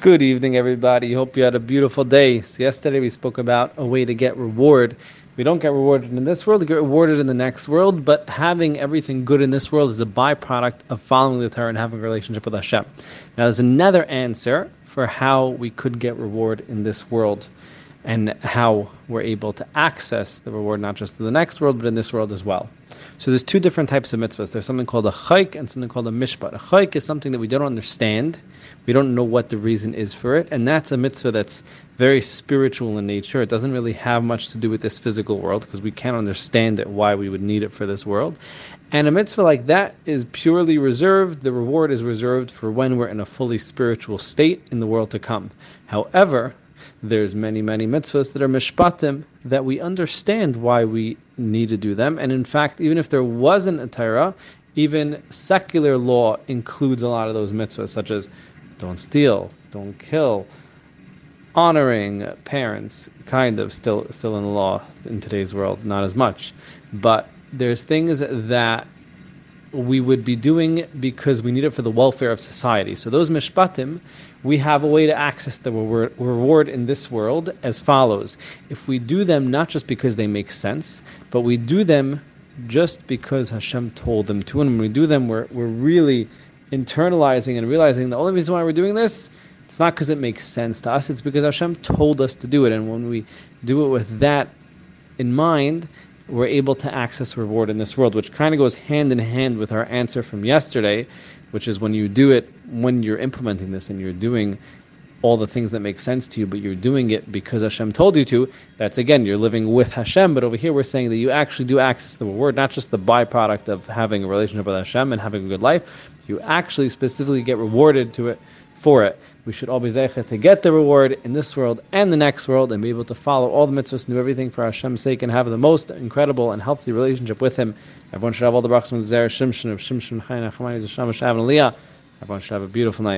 Good evening, everybody. Hope you had a beautiful day. So yesterday we spoke about a way to get reward. We don't get rewarded in this world; we get rewarded in the next world. But having everything good in this world is a byproduct of following the Torah and having a relationship with Hashem. Now, there's another answer for how we could get reward in this world, and how we're able to access the reward not just in the next world, but in this world as well. So there's two different types of mitzvahs. There's something called a chayk and something called a mishpat. A chayk is something that we don't understand. We don't know what the reason is for it. And that's a mitzvah that's very spiritual in nature. It doesn't really have much to do with this physical world because we can't understand it, why we would need it for this world. And a mitzvah like that is purely reserved. The reward is reserved for when we're in a fully spiritual state in the world to come. However, there's many, many mitzvahs that are mishpatim that we understand why we need to do them. And in fact, even if there wasn't a Torah, even secular law includes a lot of those mitzvahs, such as don't steal, don't kill, honoring parents, kind of still still in the law in today's world, not as much. But there's things that we would be doing because we need it for the welfare of society. So those mishpatim, we have a way to access the reward in this world as follows. If we do them not just because they make sense, but we do them just because Hashem told them to, and when we do them, we're, we're really internalizing and realizing the only reason why we're doing this, it's not because it makes sense to us, it's because Hashem told us to do it. And when we do it with that in mind, we're able to access reward in this world, which kind of goes hand in hand with our answer from yesterday, which is when you do it, when you're implementing this and you're doing all the things that make sense to you, but you're doing it because Hashem told you to, that's again, you're living with Hashem. But over here, we're saying that you actually do access the reward, not just the byproduct of having a relationship with Hashem and having a good life. You actually specifically get rewarded to it for it. We should all be zeichet to get the reward in this world and the next world and be able to follow all the mitzvahs and do everything for Hashem's sake and have the most incredible and healthy relationship with Him. Everyone should have all the brachas of Zera Shimshon of Shimshon Chaim Nachmani Zasham Shav and Everyone should have a beautiful night.